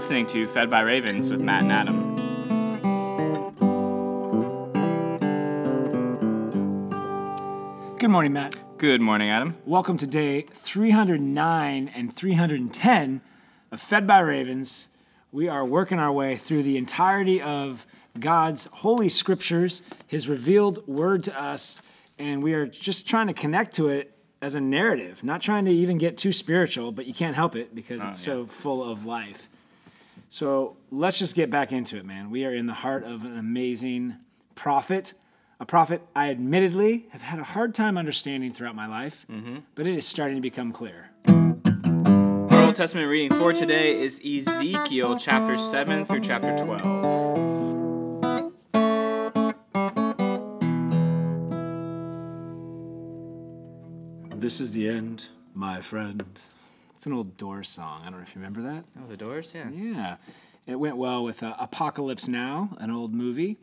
listening to Fed by Ravens with Matt and Adam. Good morning, Matt. Good morning, Adam. Welcome to day 309 and 310 of Fed by Ravens. We are working our way through the entirety of God's holy scriptures, His revealed word to us, and we are just trying to connect to it as a narrative, not trying to even get too spiritual, but you can't help it because oh, it's so full of life. So let's just get back into it, man. We are in the heart of an amazing prophet, a prophet I admittedly have had a hard time understanding throughout my life, mm-hmm. but it is starting to become clear. Our Old Testament reading for today is Ezekiel chapter 7 through chapter 12. This is the end, my friend. It's an old Doors song. I don't know if you remember that. Oh, the doors? Yeah. Yeah, it went well with uh, Apocalypse Now, an old movie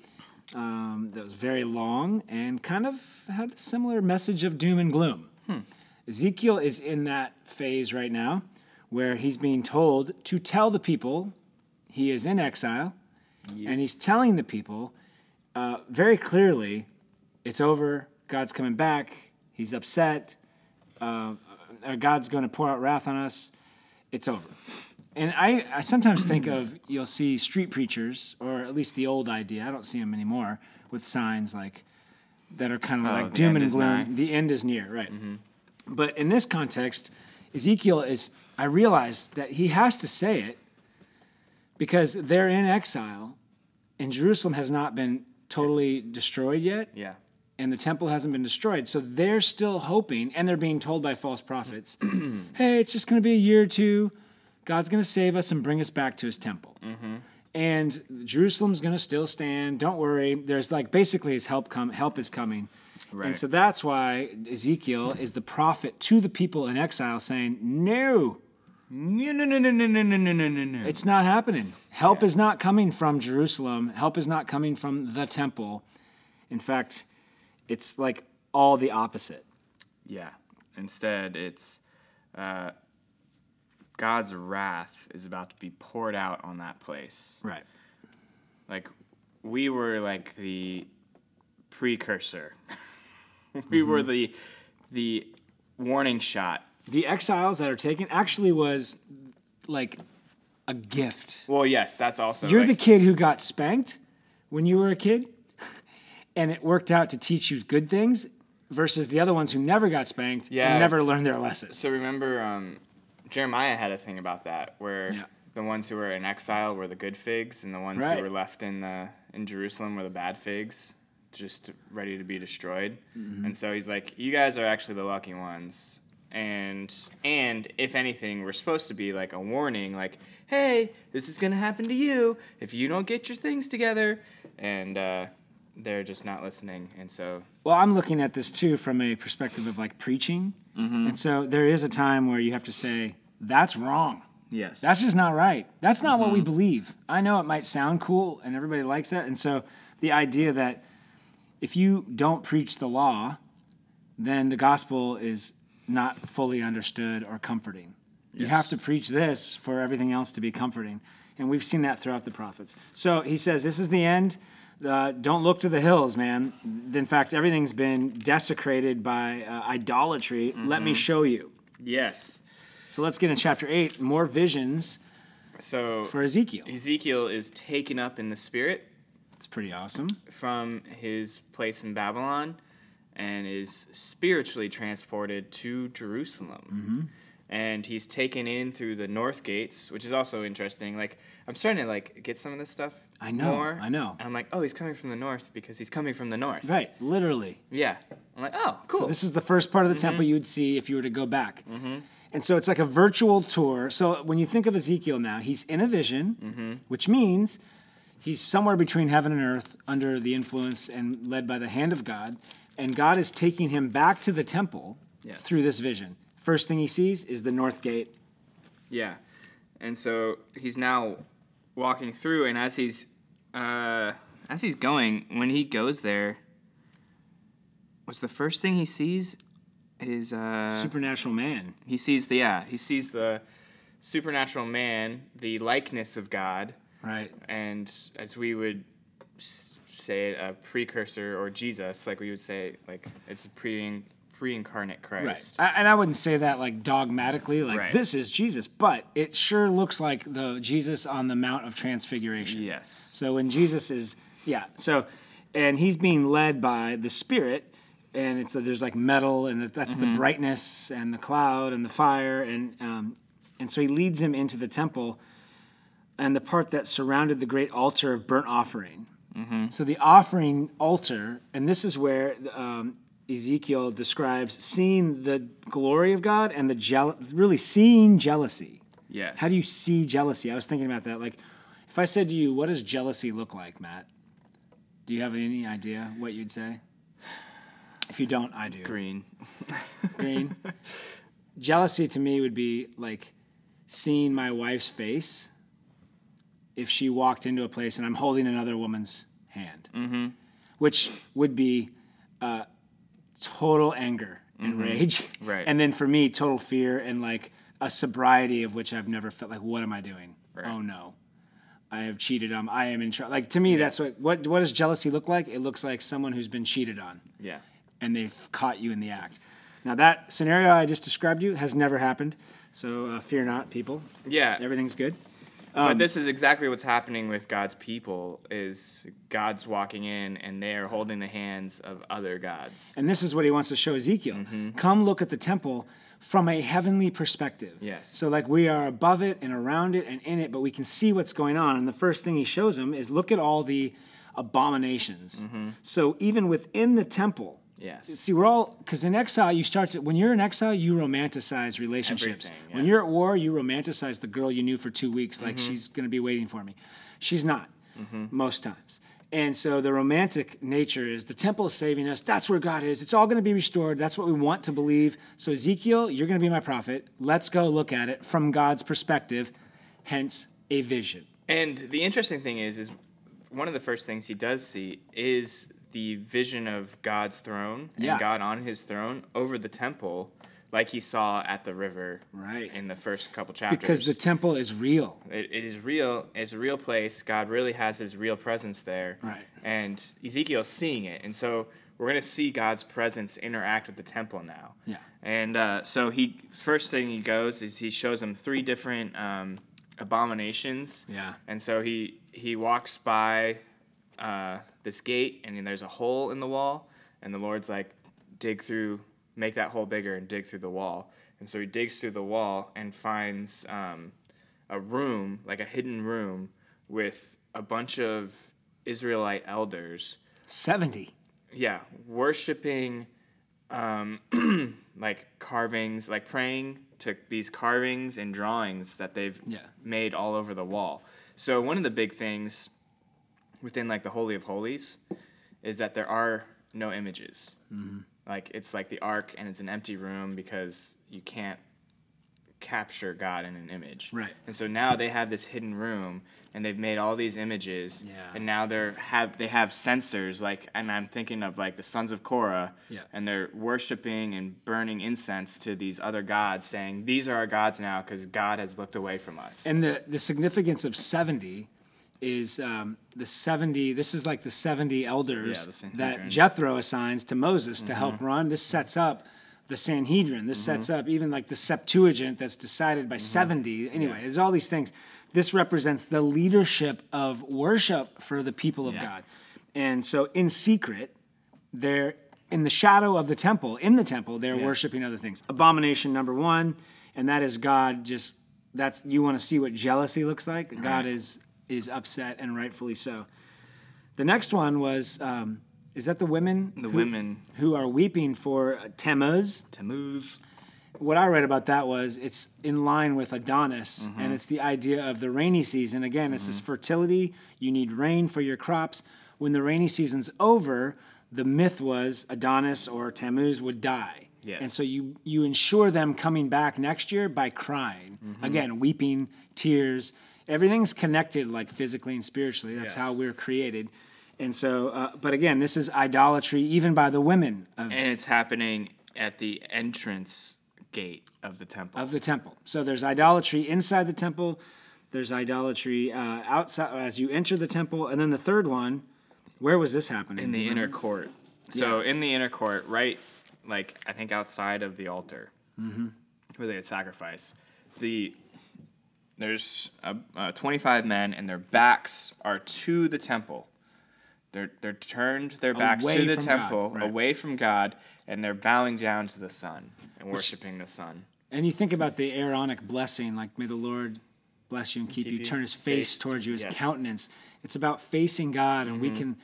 um, that was very long and kind of had a similar message of doom and gloom. Ezekiel is in that phase right now where he's being told to tell the people he is in exile, and he's telling the people uh, very clearly it's over, God's coming back, he's upset, uh, Uh, God's going to pour out wrath on us, it's over. And I, I sometimes think of you'll see street preachers, or at least the old idea. I don't see them anymore with signs like that are kind of Oh, like doom and gloom. The end is near, right? But in this context, Ezekiel is. I realize that he has to say it because they're in exile, and Jerusalem has not been totally destroyed yet Yeah. And the temple hasn't been destroyed. So they're still hoping, and they're being told by false prophets, hey, it's just going to be a year or two. God's going to save us and bring us back to his temple. Mm-hmm. And Jerusalem's going to still stand. Don't worry. There's like basically his help come help is coming. Right. And so that's why Ezekiel is the prophet to the people in exile saying, No, No, no, no, no, no, no, no, no, no, no, no. it's not happening. Help is not coming from Jerusalem. Help is not coming from the temple. In fact, it's like all the opposite. Yeah. Instead, it's uh, God's wrath is about to be poured out on that place. Right. Like, we were like the precursor. we were the the warning shot. The exiles that are taken actually was like a gift. Well, yes, that's also. You're the kid who got spanked when you were a kid, and it worked out to teach you good things versus the other ones who never got spanked Yeah. and never learned their lessons. So remember, um, Jeremiah had a thing about that, where Yeah. the ones who were in exile were the good figs, and the ones Right. who were left in the in Jerusalem were the bad figs, just ready to be destroyed. Mm-hmm. And so he's like, "You guys are actually the lucky ones." And and if anything, we're supposed to be like a warning, like, "Hey, this is gonna happen to you if you don't get your things together." And uh, they're just not listening, and so Well, I'm looking at this too from a perspective of like preaching. Mm-hmm. And so there is a time where you have to say, that's wrong. yes, That's just not right. That's not what we mm-hmm. believe. I know it might sound cool and everybody likes that. And so the idea that if you don't preach the law, then the gospel is not fully understood or comforting. You have to preach this for everything else to be comforting. And we've seen that throughout the prophets. So he says, This is the end. Uh, don't look to the hills, man. In fact, everything's been desecrated by uh, idolatry. Let me show you. yes. So let's get in chapter 8 more visions So for Ezekiel. Ezekiel is taken up in the spirit It's pretty awesome. from his place in Babylon and is spiritually transported to Jerusalem. Mm-hmm. And he's taken in through the north gates, which is also interesting. Like I'm starting to like get some of this stuff. I know, More, I know. And I'm like, oh, he's coming from the north because he's coming from the north. Right, literally. Yeah. I'm like, oh, cool. So this is the first part of the temple mm-hmm. you would see if you were to go back. Mm-hmm. And so it's like a virtual tour. So when you think of Ezekiel now, he's in a vision, mm-hmm. which means he's somewhere between heaven and earth under the influence and led by the hand of God. And God is taking him back to the temple Yes. through this vision. First thing he sees is the north gate. Yeah, and so he's now walking through, and as he's uh, as he's going, when he goes there, what's the first thing he sees? Is uh, Supernatural man. he sees the yeah he sees the supernatural man, the likeness of God, Right. and as we would say, a precursor or Jesus, like we would say, like it's a pre pre-incarnate Right. Christ. I, and I wouldn't say that like dogmatically, like Right. this is Jesus, but it sure looks like the Jesus on the Mount of Transfiguration. Yes. So when Jesus is, yeah, so, and he's being led by the Spirit, and it's there's like metal, and that's the brightness, and the cloud, and the fire, and um, and so he leads him into the temple, and the part that surrounded the great altar of burnt offering. So the offering altar, and this is where um, Ezekiel describes seeing the glory of God and the jeal- really seeing jealousy. Yes. How do you see jealousy? I was thinking about that. Like, if I said to you, "What does jealousy look like, Matt?" Do you have any idea what you'd say? If you don't, I do. green? Green. jealousy to me would be like seeing my wife's face if she walked into a place and I'm holding another woman's hand, mm-hmm. which would be uh, total anger and rage, Right. And then for me, total fear and like a sobriety of which I've never felt. Like, what am I doing? Right. Oh no. I have cheated on. I am in trouble. Like to me, that's what, what. What does jealousy look like? It looks like someone who's been cheated on Yeah. and they've caught you in the act. Now that scenario I just described you has never happened, so uh, fear not, people. Yeah. Everything's good. But this is exactly what's happening with God's people is God's walking in and they are holding the hands of other gods. And this is what he wants to show Ezekiel. Mm-hmm. Come look at the temple from a heavenly perspective. Yes. So like we are above it and around it and in it, but we can see what's going on. And the first thing he shows him is look at all the abominations. Mm-hmm. So even within the temple. Yes. See, we're all because in exile you start to when you're in exile you romanticize relationships. Everything, When you're at war, you romanticize the girl you knew for two weeks, like Mm-hmm. she's going to be waiting for me. She's not most times. And so the romantic nature is the temple is saving us. That's where God is. It's all going to be restored. That's what we want to believe. So Ezekiel, you're going to be my prophet. Let's go look at it from God's perspective. Hence a vision. And the interesting thing is, is one of the first things he does see is the vision of God's throne Yeah. and God on His throne over the temple, like he saw at the river, Right. in the first couple chapters. Because the temple is real. it, it is real. It's a real place. God really has His real presence there. Right. And Ezekiel's seeing it, and so we're gonna see God's presence interact with the temple now. Yeah. And uh, so he first thing he goes is he shows him three different um, abominations. Yeah. And so he he walks by uh, this gate, and then there's a hole in the wall, and the Lord's like, dig through, make that hole bigger, and dig through the wall. And so he digs through the wall and finds um, a room, like a hidden room, with a bunch of Israelite elders 70. yeah, worshiping um, like carvings, like praying to these carvings and drawings that they've Yeah. made all over the wall. So one of the big things within like the Holy of Holies is that there are no images. Mm-hmm. Like it's like the ark and it's an empty room because you can't capture God in an image. Right. And so now they have this hidden room and they've made all these images Yeah. and now they're have they have censers like and I'm thinking of like the sons of Korah Yeah. and they're worshiping and burning incense to these other gods saying these are our gods now cuz God has looked away from us. And the, the significance of 70 is um, the 70, this is like the 70 elders Yeah, the that Jethro assigns to Moses to help mm-hmm. run. This sets up the Sanhedrin. This mm-hmm. sets up even like the Septuagint that's decided by mm-hmm. 70. Anyway, there's all these things. This represents the leadership of worship for the people of Yeah. God. And so in secret, they're in the shadow of the temple, in the temple, they're worshiping other things. Abomination number one, and that is God just that's you want to see what jealousy looks like. God is is upset and rightfully so. The next one was um, is that the women the who, women who are weeping for Tammuz? Tammuz What I read about that was it's in line with Adonis, Mm-hmm. and it's the idea of the rainy season. Again, it's this is fertility. You need rain for your crops. When the rainy season's over, the myth was Adonis or Tammuz would die. Yes. And so you you ensure them coming back next year by crying. Mm-hmm. Again, weeping, tears. Everything's connected, like physically and spiritually. That's Yes. how we're created. And so, uh, but again, this is idolatry, even by the women. Of, and it's happening at the entrance gate of the temple. of the temple. So there's idolatry inside the temple. There's idolatry uh, outside as you enter the temple, and then the third one. Where was this happening? in the inner court. So in the inner court, right, like I think outside of the altar, where they had sacrifice, the there's uh, uh, 25 men and their backs are to the temple. They're they're turned their backs Away to the from God, temple, right. away from God, and they're bowing down to the sun and worshiping the sun. And you think about the Aaronic blessing, like may the Lord bless you and keep, you, you. turn his face, Face, towards you, his yes. Mm-hmm. countenance. It's about facing God, and we can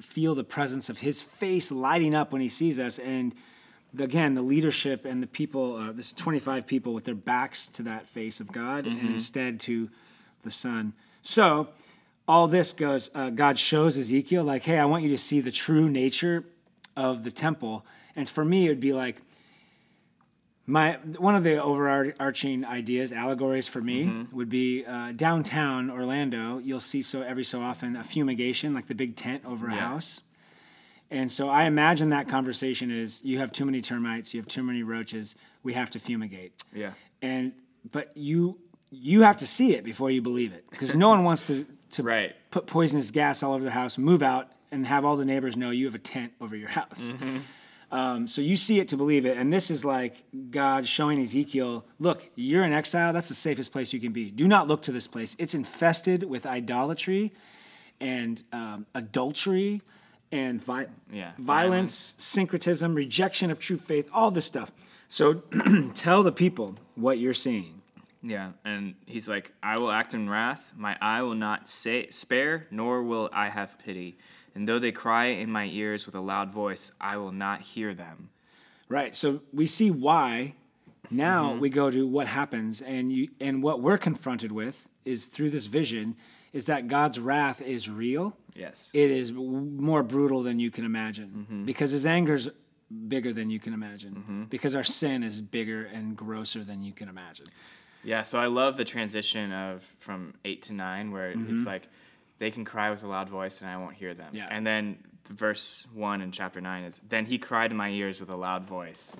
feel the presence of his face lighting up when he sees us. And again, the leadership and the people, uh, this is 25 people with their backs to that face of God Mm-hmm. and instead to the sun. So, all this goes, uh, God shows Ezekiel, like, hey, I want you to see the true nature of the temple. And for me, it would be like, my one of the overarching ideas, allegories for me, Mm-hmm. would be uh, downtown Orlando. You'll see so every so often a fumigation, like the big tent over a Yeah. house. And so I imagine that conversation is: you have too many termites, you have too many roaches. We have to fumigate. Yeah. And but you you have to see it before you believe it, because no one wants to to Right. put poisonous gas all over the house, move out, and have all the neighbors know you have a tent over your house. Um, so you see it to believe it, and this is like God showing Ezekiel, look, you're in exile. That's the safest place you can be. Do not look to this place. It's infested with idolatry and um, adultery and vi- Yeah, violence, syncretism, rejection of true faith, all this stuff. So tell the people what you're seeing. Yeah, and he's like, I will act in wrath, my eye will not say, spare, nor will I have pity. And though they cry in my ears with a loud voice, I will not hear them. Right. So we see why. Now mm-hmm. we go to what happens, and you and what we're confronted with is through this vision is that God's wrath is real. Yes. It is w- more brutal than you can imagine mm-hmm. because His anger's bigger than you can imagine mm-hmm. because our sin is bigger and grosser than you can imagine. Yeah, so I love the transition of from eight to nine, where it's mm-hmm. like they can cry with a loud voice and I won't hear them. Yeah. And then verse one in chapter nine is, Then he cried in my ears with a loud voice,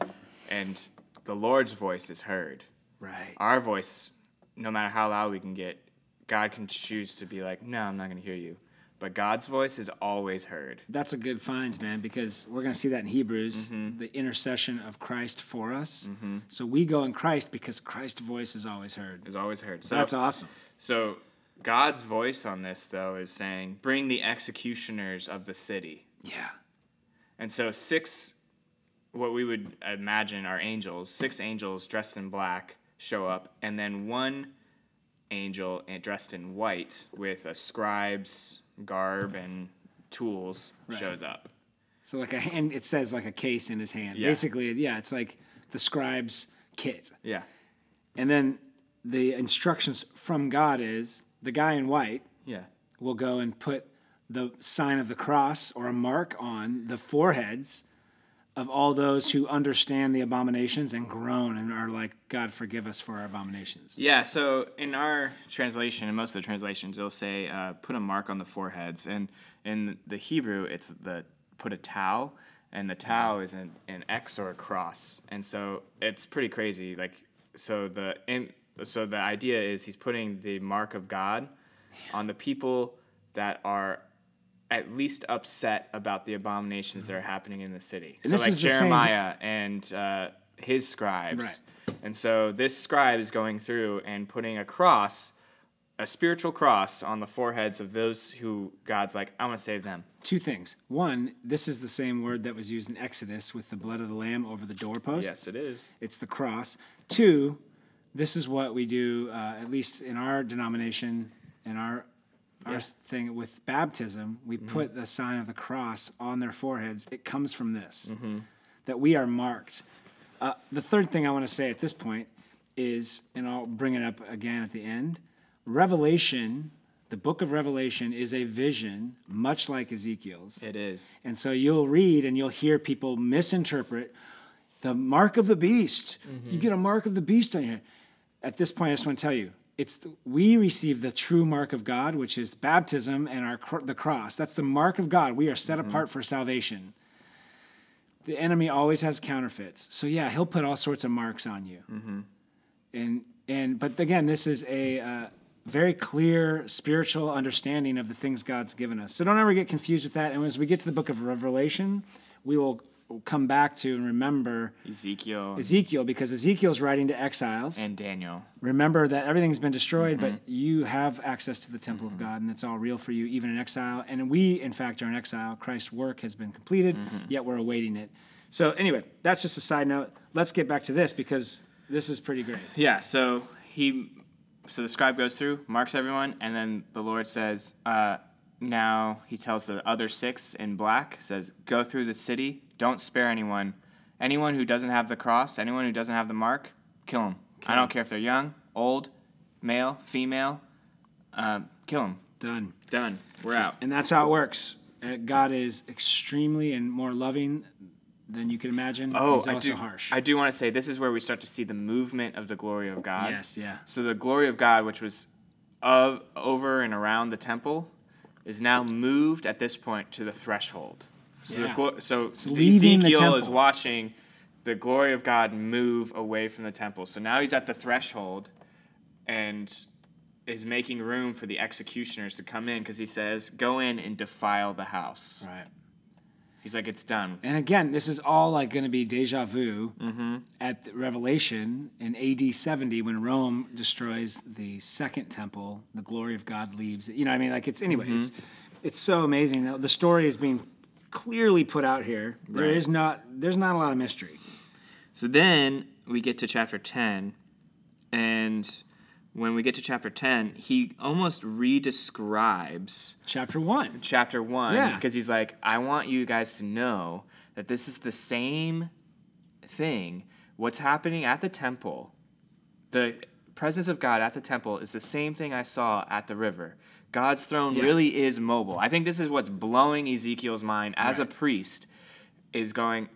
and the Lord's voice is heard. Right. Our voice, no matter how loud we can get, God can choose to be like, No, I'm not going to hear you. But God's voice is always heard. That's a good find, man, because we're going to see that in Hebrews, mm-hmm. the intercession of Christ for us. Mm-hmm. So we go in Christ because Christ's voice is always heard. Is always heard. So That's awesome. So God's voice on this though is saying, "Bring the executioners of the city." Yeah. And so six what we would imagine are angels, six angels dressed in black show up and then one angel dressed in white with a scribe's garb and tools shows up. So like a hand, it says like a case in his hand. Yeah. Basically, yeah, it's like the scribe's kit. Yeah. And then the instructions from God is the guy in white Yeah. will go and put the sign of the cross or a mark on the foreheads of all those who understand the abominations and groan and are like, God, forgive us for our abominations. Yeah, so in our translation, in most of the translations, they'll say uh, put a mark on the foreheads, and in the Hebrew, it's the put a tau, and the tau is an, an X or a cross, and so it's pretty crazy. Like, so the in, so the idea is he's putting the mark of God on the people that are at least upset about the abominations that are happening in the city. And so this like is the same- Jeremiah and uh, his scribes. Right. And so this scribe is going through and putting a cross, a spiritual cross, on the foreheads of those who God's like, I want to save them. Two things. One, this is the same word that was used in Exodus with the blood of the lamb over the doorposts. Yes, it is. It's the cross. Two, this is what we do, uh, at least in our denomination, in our our thing with baptism. We Mm-hmm. put the sign of the cross on their foreheads. It comes from this, Mm-hmm. that we are marked. Uh, the third thing I want to say at this point is, and I'll bring it up again at the end. Revelation, the book of Revelation, is a vision, much like Ezekiel's. It is. And so you'll read and you'll hear people misinterpret the mark of the beast. You get a mark of the beast on your. At this point, I just want to tell you, it's the, we receive the true mark of God, which is baptism and our cr- the cross. That's the mark of God. We are set apart for salvation. the enemy always has counterfeits. So yeah, he'll put all sorts of marks on you. And and but again, this is a uh, very clear spiritual understanding of the things God's given us. So don't ever get confused with that. And as we get to the book of Revelation, we will come back to and remember Ezekiel Ezekiel because Ezekiel's writing to exiles. and Daniel. remember that everything's been destroyed, Mm-hmm. but you have access to the temple of God, and it's all real for you, even in exile. And we, in fact, are in exile. Christ's work has been completed, Mm-hmm. yet we're awaiting it. So, anyway, that's just a side note. Let's get back to this because this is pretty great. Yeah, so he, so the scribe goes through, marks everyone, and then the Lord says, uh, now he tells the other six in black, says, go through the city, don't spare anyone. Anyone who doesn't have the cross, anyone who doesn't have the mark, kill him. I don't care if they're young, old, male, female, uh, kill them. Done. Done. We're out. And that's how it works. Uh, God is extremely and more loving than you can imagine. Oh, He's I also do. harsh. I do want to say this is where we start to see the movement of the glory of God. yes, yeah. So the glory of God, which was of over and around the temple, is now moved at this point to the threshold. So, the Yeah. glo- so Ezekiel is watching the glory of God move away from the temple. So now he's at the threshold, and is making room for the executioners to come in because he says, "Go in and defile the house." Right. He's like, "It's done." And again, this is all like going to be deja vu Mm-hmm. at the Revelation in AD 70 when Rome destroys the second temple. The glory of God leaves. You know, I mean, like it's anyway. It's Mm-hmm. it's so amazing. The story is being clearly put out here. There Right. is not there's not a lot of mystery. So then we get to chapter 10, and when we get to chapter 10, he almost redescribes Chapter one. chapter 1 Yeah. because he's like, I want you guys to know that this is the same thing. What's happening at the temple, the presence of God at the temple is the same thing I saw at the river. God's throne Yeah. really is mobile. I think this is what's blowing Ezekiel's mind as a priest is going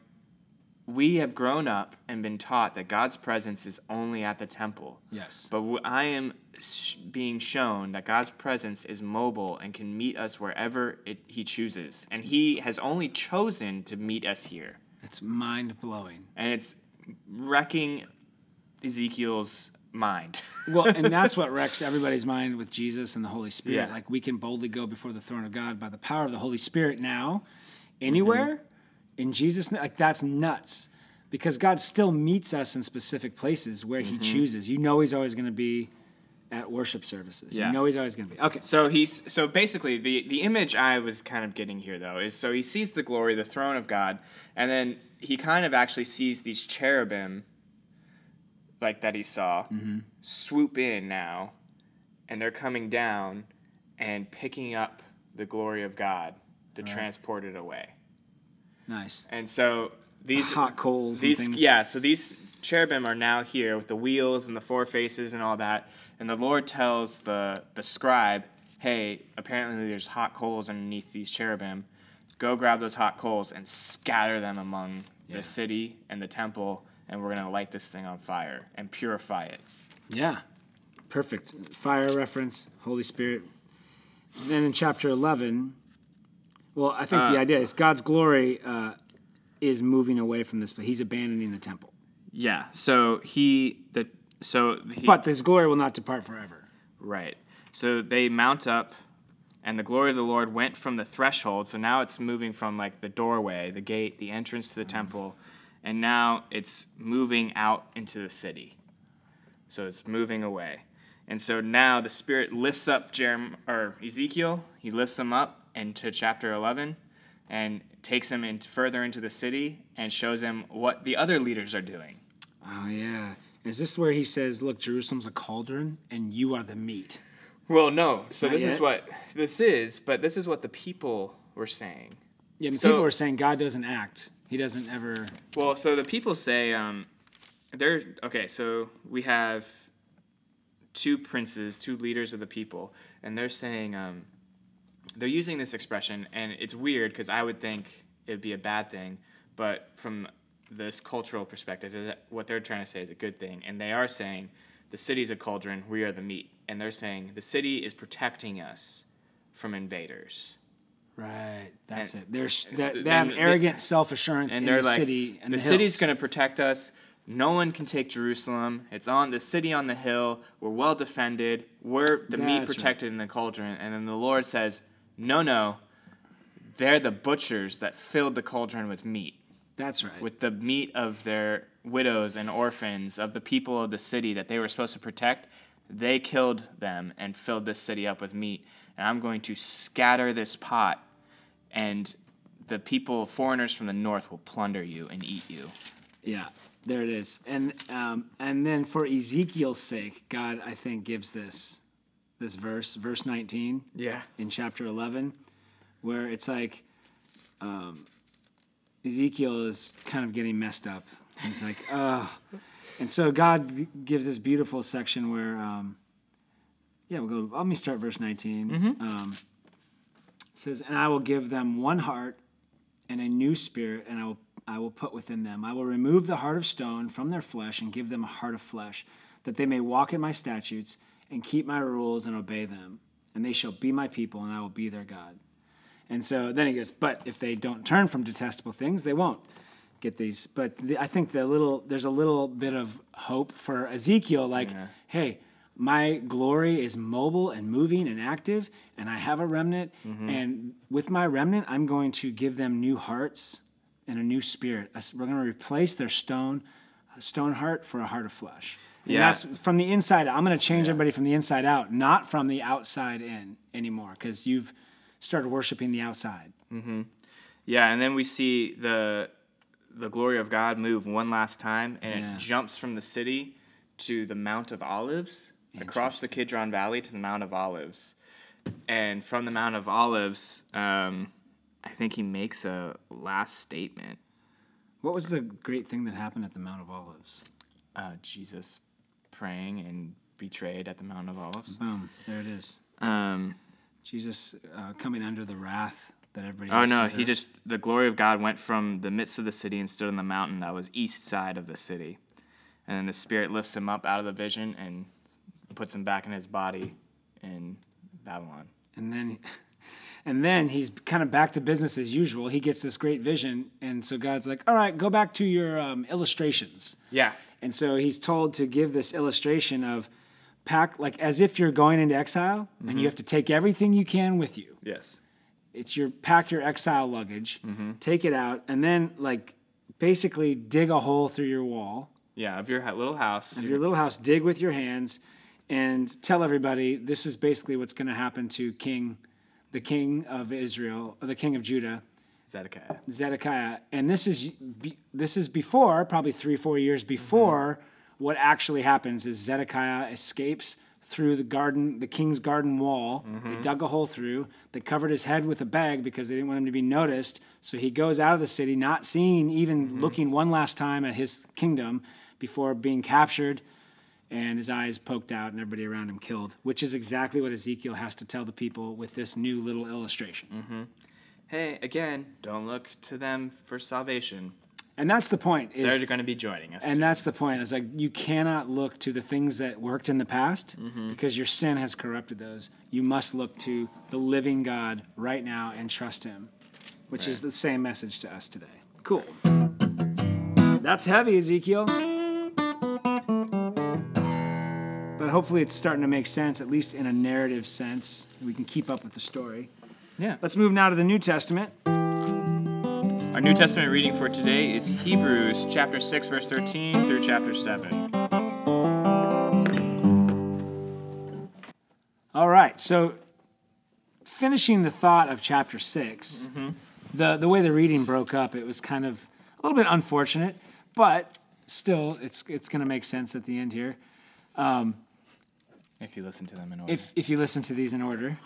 we have grown up and been taught that God's presence is only at the temple. Yes. But I am sh- being shown that God's presence is mobile and can meet us wherever it, He chooses. And He has only chosen to meet us here. It's mind blowing. And it's wrecking Ezekiel's mind. Well, and that's what wrecks everybody's mind with Jesus and the Holy Spirit. Yeah. Like we can boldly go before the throne of God by the power of the Holy Spirit now, anywhere, Mm-hmm. in Jesus' Like that's nuts, because God still meets us in specific places where Mm-hmm. He chooses. You know, He's always going to be at worship services. Yeah. You know, He's always going to be. Okay. So he's so basically the the image I was kind of getting here though is so he sees the glory, the throne of God, and then he kind of actually sees these cherubim like that he saw mm-hmm. swoop in now, and they're coming down and picking up the glory of God to transport it away. Nice. And so these Hot coals these yeah, so these cherubim are now here with the wheels and the four faces and all that. And the Lord tells the the scribe, "Hey, apparently there's hot coals underneath these cherubim. Go grab those hot coals and scatter them among Yeah. the city and the temple, and we're gonna light this thing on fire and purify it." Yeah. Perfect. Fire reference, Holy Spirit. Then in chapter 11, well, I think the Uh, idea is God's glory uh, is moving away from this, but he's abandoning the temple. Yeah. So he the so he, But his glory will not depart forever. Right. So they mount up, and the glory of the Lord went from the threshold. So now it's moving from like the doorway, the gate, the entrance to the temple, and now it's moving out into the city. So it's moving away. And so now the Spirit lifts up Jerem or Ezekiel. He lifts him up into chapter 11 and takes him in further into the city and shows him what the other leaders are doing. Oh, yeah. Is this where he says, Look, Jerusalem's a cauldron and you are the meat? Well, no. So Not this is what this is, but this is what the people were saying. Yeah, and So- people were saying God doesn't act. He doesn't ever. Well, so the people say um, they're okay. So we have two princes, two leaders of the people, and they're saying um, they're using this expression, and it's weird because I would think it'd be a bad thing, but from this cultural perspective, what they're trying to say is a good thing, and they are saying the city's a cauldron, we are the meat, and they're saying the city is protecting us from invaders. Right. That's it. They're they, they have they- arrogant self assurance and in they're the like, city and the, the, city's going to protect us. No one can take Jerusalem. It's on the city on the hill. We're well defended. We're the meat That's right. protected in the cauldron. And then the Lord says, "No, no. They're the butchers that filled the cauldron with meat, That's right. with the meat of their widows and orphans, of the people of the city that they were supposed to protect. They killed them and filled this city up with meat. And I'm going to scatter this pot, and the people, foreigners from the north, will plunder you and eat you." Yeah, there it is. And um, and then for Ezekiel's sake, God I think gives this this verse, verse 19 Yeah. in chapter 11, where it's like um, Ezekiel is kind of getting messed up. He's like, oh. And so God gives this beautiful section where, um, yeah, we'll go. Let me start verse 19. Um, it says, And I will give them one heart and a new spirit, and I will, I will put within them. I will remove the heart of stone from their flesh and give them a heart of flesh, that they may walk in my statutes and keep my rules and obey them. And they shall be my people, and I will be their God. And so then he goes, but if they don't turn from detestable things, they won't get these. But the, I think the little there's a little bit of hope for Ezekiel, like, hey, my glory is mobile and moving and active, and I have a remnant, mm-hmm. and with my remnant, I'm going to give them new hearts and a new spirit. We're going to replace their stone stone heart for a heart of flesh. And Yeah. that's from the inside. I'm going to change everybody from the inside out, not from the outside in anymore, because you've started worshiping the outside. Mm-hmm. Yeah, and then we see the the glory of God move one last time, and Yeah. it jumps from the city to the Mount of Olives, across the Kidron Valley to the Mount of Olives, and from the Mount of Olives, um, I think he makes a last statement. What was the great thing that happened at the Mount of Olives? Uh, Jesus praying and betrayed at the Mount of Olives. Boom, there it is. Um, Jesus uh, coming under the wrath that everybody oh no, he just the glory of God went from the midst of the city and stood on the mountain that was east side of the city, and then the Spirit lifts him up out of the vision and puts him back in his body in Babylon. and then and then he's kind of back to business as usual. He gets this great vision, and so God's like, "All right, go back to your um, illustrations." Yeah, And so he's told to give this illustration of pack like as if you're going into exile and you have to take everything you can with you. yes, It's your pack your exile luggage, take it out, and then like basically dig a hole through your wall yeah, of your little house. of your little house, dig with your hands, and tell everybody this is basically what's going to happen to King, the King of Israel, or the King of Judah, Zedekiah. Zedekiah, and this is this is before probably three four years before what actually happens is Zedekiah escapes through the garden, the king's garden wall. They mm-hmm. dug a hole through. They covered his head with a bag because they didn't want him to be noticed. So he goes out of the city, not seeing, even mm-hmm. looking one last time at his kingdom before being captured and his eyes poked out and everybody around him killed, which is exactly what Ezekiel has to tell the people with this new little illustration. Mm-hmm. Hey, again, don't look to them for salvation. And that's the point. Is They're going to be joining us. And that's the point. Is like you cannot look to the things that worked in the past mm-hmm. because your sin has corrupted those. You must look to the living God right now and trust Him, which is the same message to us today. Cool. That's heavy, Ezekiel. Hopefully it's starting to make sense, at least in a narrative sense. We can keep up with the story. yeah. Let's move now to the New Testament. Our New Testament reading for today is Hebrews chapter 6 verse 13 through chapter 7. All right, so finishing the thought of chapter 6, mm-hmm. the, the way the reading broke up, it was kind of a little bit unfortunate, but still, it's, it's going to make sense at the end here um, If you listen to them in order. if, if you listen to these in order.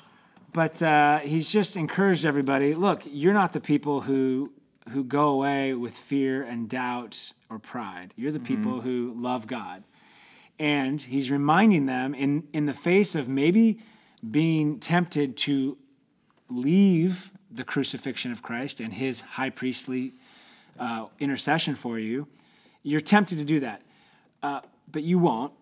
But uh, he's just encouraged everybody look, you're not the people who, who go away with fear and doubt or pride. You're the people who love God. And he's reminding them in, in the face of maybe being tempted to leave the crucifixion of Christ and his high priestly uh, intercession for you, you're tempted to do that. Uh, but you won't.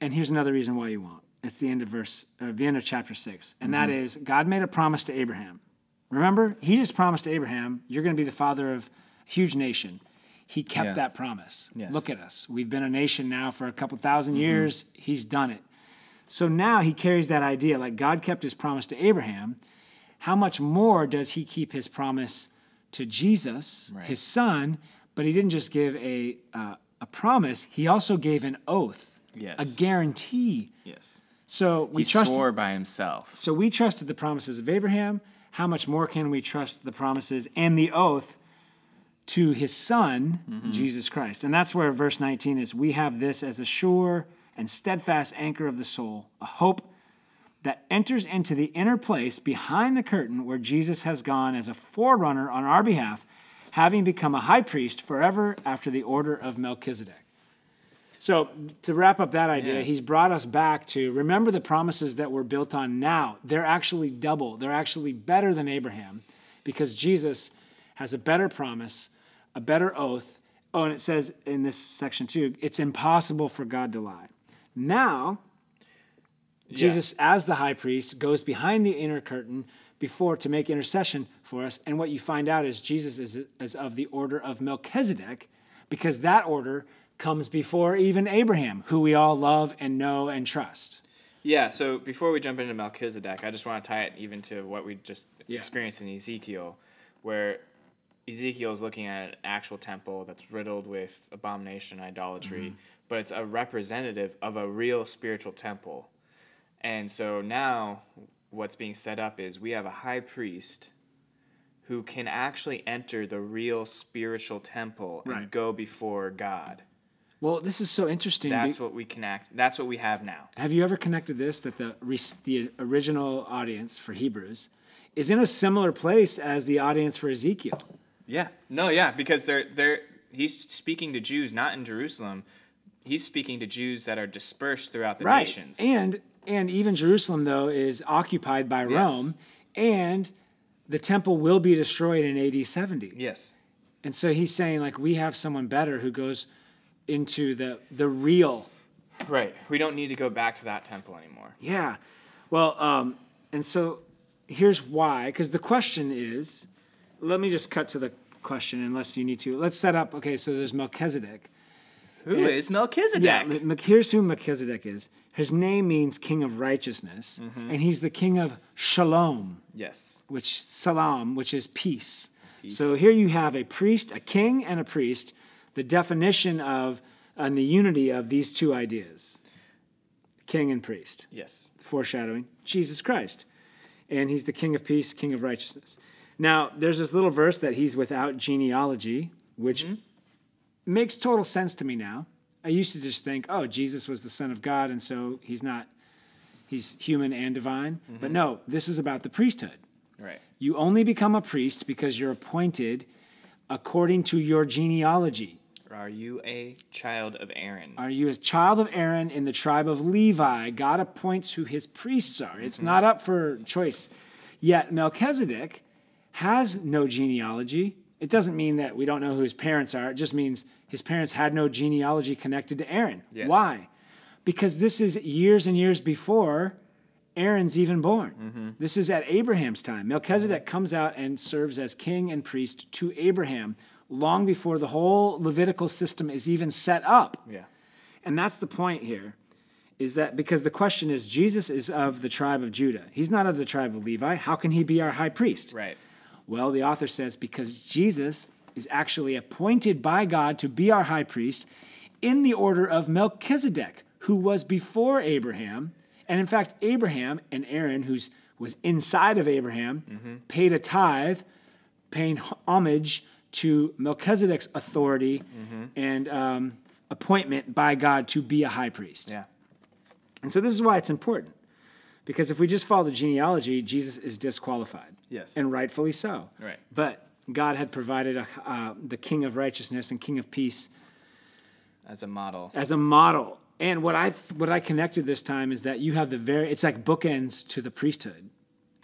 And here's another reason why you won't. It's the end of verse, uh, the end of chapter six, and that is God made a promise to Abraham. Remember, he just promised to Abraham, "You're going to be the father of a huge nation." He kept Yeah. that promise. Yes. Look at us. We've been a nation now for a couple 1000 years. He's done it. So now he carries that idea like God kept his promise to Abraham. How much more does he keep his promise to Jesus, Right. his son? But he didn't just give a, uh, a promise, he also gave an oath, Yes. a guarantee. Yes. So we He trust. swore by himself. So we trusted the promises of Abraham. How much more can we trust the promises and the oath to his son, mm-hmm. Jesus Christ? And that's where verse 19 is. We have this as a sure and steadfast anchor of the soul, a hope that enters into the inner place behind the curtain where Jesus has gone as a forerunner on our behalf, having become a high priest forever after the order of Melchizedek. So, to wrap up that idea, Yeah. he's brought us back to remember the promises that we're built on now. They're actually double, they're actually better than Abraham because Jesus has a better promise, a better oath. Oh, and it says in this section too, it's impossible for God to lie. Now, Jesus, as the high priest, goes behind the inner curtain before to make intercession for us. And what you find out is Jesus is, is of the order of Melchizedek, because that order comes before even Abraham, who we all love and know and trust. Yeah, so before we jump into Melchizedek, I just want to tie it even to what we just Yeah. experienced in Ezekiel, where Ezekiel is looking at an actual temple that's riddled with abomination and idolatry, Mm-hmm. but it's a representative of a real spiritual temple. And so now what's being set up is we have a high priest who can actually enter the real spiritual temple Right. and go before God. Well, this is so interesting. be- That's what we connect. That's what we have now. Have you ever connected this that the the original audience for Hebrews is in a similar place as the audience for Ezekiel? Yeah. No, yeah, because they're they're he's speaking to Jews not in Jerusalem. He's speaking to Jews that are dispersed throughout the right. nations. And and even Jerusalem though is occupied by Rome, and the temple will be destroyed in AD 70. yes. And so he's saying like we have someone better who goes into the the real. Right. We don't need to go back to that temple anymore. Yeah. Well, um, and so here's why because the question is, let me just cut to the question unless you need to. Let's set up. Okay, so there's Melchizedek. Who is Melchizedek? Yeah, here's who Melchizedek is. His name means king of righteousness, Mm-hmm. and he's the king of shalom, yes. which salam, which is peace. So here you have a priest, a king, and a priest. The definition of and the unity of these two ideas, king and priest, Yes. foreshadowing Jesus Christ, and he's the king of peace, king of righteousness. Now, there's this little verse that he's without genealogy, which mm-hmm. makes total sense to me now. I used to just think, oh, Jesus was the Son of God, and so he's not, he's human and divine. But mm-hmm. no, this is about the priesthood. Right. You only become a priest because you're appointed according to your genealogy. Are you a child of Aaron? Are you a child of Aaron in the tribe of Levi? God appoints who his priests are. It's mm-hmm. not up for choice. Yet Melchizedek has no genealogy. It doesn't mean that we don't know who his parents are. It just means his parents had no genealogy connected to Aaron. Yes. Why? Because this is years and years before Aaron's even born. Mm-hmm. This is at Abraham's time. Melchizedek comes out and serves as king and priest to Abraham long before the whole Levitical system is even set up. yeah. And that's the point here is that because the question is Jesus is of the tribe of Judah. He's not of the tribe of Levi. How can he be our high priest? Right. Well, the author says because Jesus is actually appointed by God to be our high priest in the order of Melchizedek, who was before Abraham. And in fact, Abraham and Aaron, who was inside of Abraham, mm-hmm. paid a tithe, paying homage to Melchizedek's authority and um, appointment by God to be a high priest. Yeah. And so this is why it's important. Because if we just follow the genealogy, Jesus is disqualified. Yes. And rightfully so. Right. But God had provided a, uh, the King of righteousness and King of peace As a model. as a model. And what I what I connected this time is that you have the very it's like bookends to the priesthood.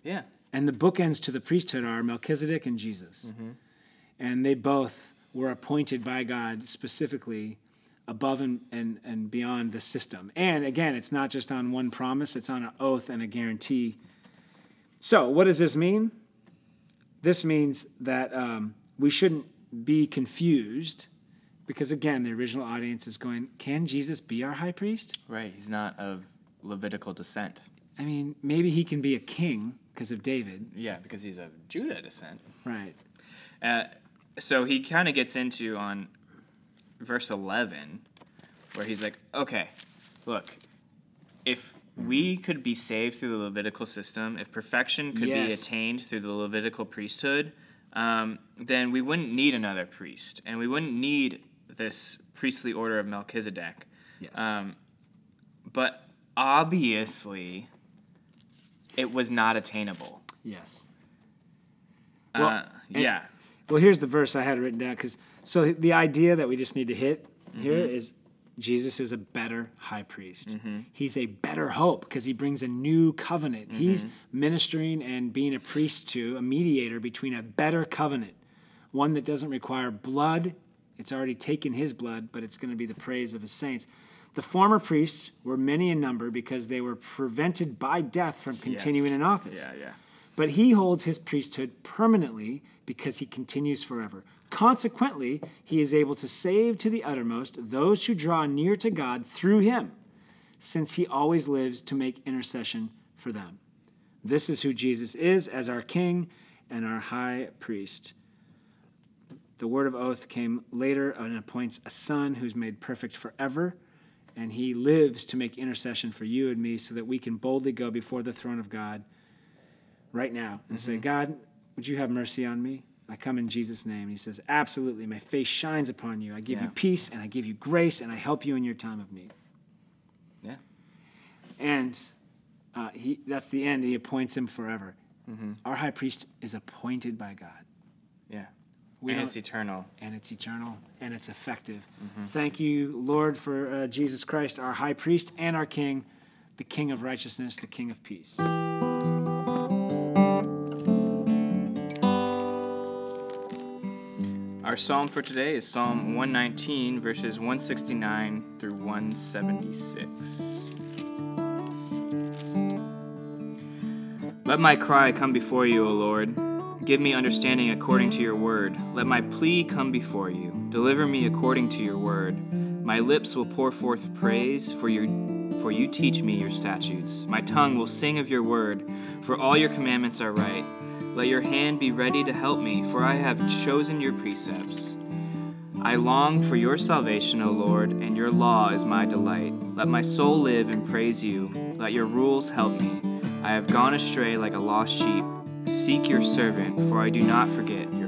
Yeah. And the bookends to the priesthood are Melchizedek and Jesus. And they both were appointed by God specifically above and, and, and beyond the system. And again, it's not just on one promise, it's on an oath and a guarantee. So, what does this mean? this means that um, we shouldn't be confused because, again, the original audience is going, can Jesus be our high priest? Right. He's not of Levitical descent. I mean, maybe he can be a king because of David. Yeah, because he's of Judah descent. Right. Uh, so he kind of gets into on verse 11 where he's like, okay, look, if we could be saved through the Levitical system, if perfection could be attained through the Levitical priesthood, um, then we wouldn't need another priest, and we wouldn't need this priestly order of Melchizedek. Yes. Um, but obviously, it was not attainable. yes. Uh, Well, and- yeah. Well, here's the verse I had written down because so the idea that we just need to hit here Mm-hmm. is Jesus is a better high priest. He's a better hope because he brings a new covenant. Mm-hmm. He's ministering and being a priest to a mediator between a better covenant, one that doesn't require blood. It's already taken his blood, but it's going to be the praise of his saints. The former priests were many in number because they were prevented by death from continuing Yes. in office. Yeah, yeah. But he holds his priesthood permanently because he continues forever. Consequently, he is able to save to the uttermost those who draw near to God through him, since he always lives to make intercession for them. This is who Jesus is as our king and our high priest. The word of oath came later and appoints a son who's made perfect forever, and he lives to make intercession for you and me so that we can boldly go before the throne of God right now and say, mm-hmm. God, would you have mercy on me? I come in Jesus' name. He says, Absolutely. My face shines upon you. I give you peace and I give you grace and I help you in your time of need. Yeah. And uh, he, that's the end. He appoints him forever. Mm-hmm. Our high priest is appointed by God. Yeah. We and it's eternal. and it's eternal and it's effective. Mm-hmm. Thank you, Lord, for uh, Jesus Christ, our high priest and our king, the king of righteousness, the king of peace. Our psalm for today is Psalm 119, verses 169 through 176. Let my cry come before you, O Lord. Give me understanding according to your word. Let my plea come before you. Deliver me according to your word. My lips will pour forth praise, for your for you teach me your statutes. My tongue will sing of your word, for all your commandments are right. Let your hand be ready to help me, for I have chosen your precepts. I long for your salvation, O Lord, and your law is my delight. Let my soul live and praise you. Let your rules help me. I have gone astray like a lost sheep. Seek your servant, for I do not forget your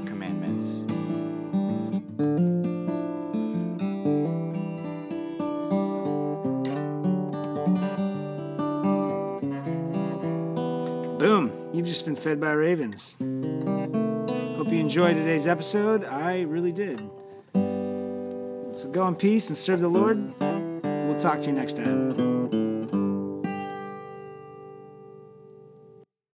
just been fed by ravens. Hope you enjoyed today's episode. I really did. So go in peace and serve the Lord. We'll talk to you next time.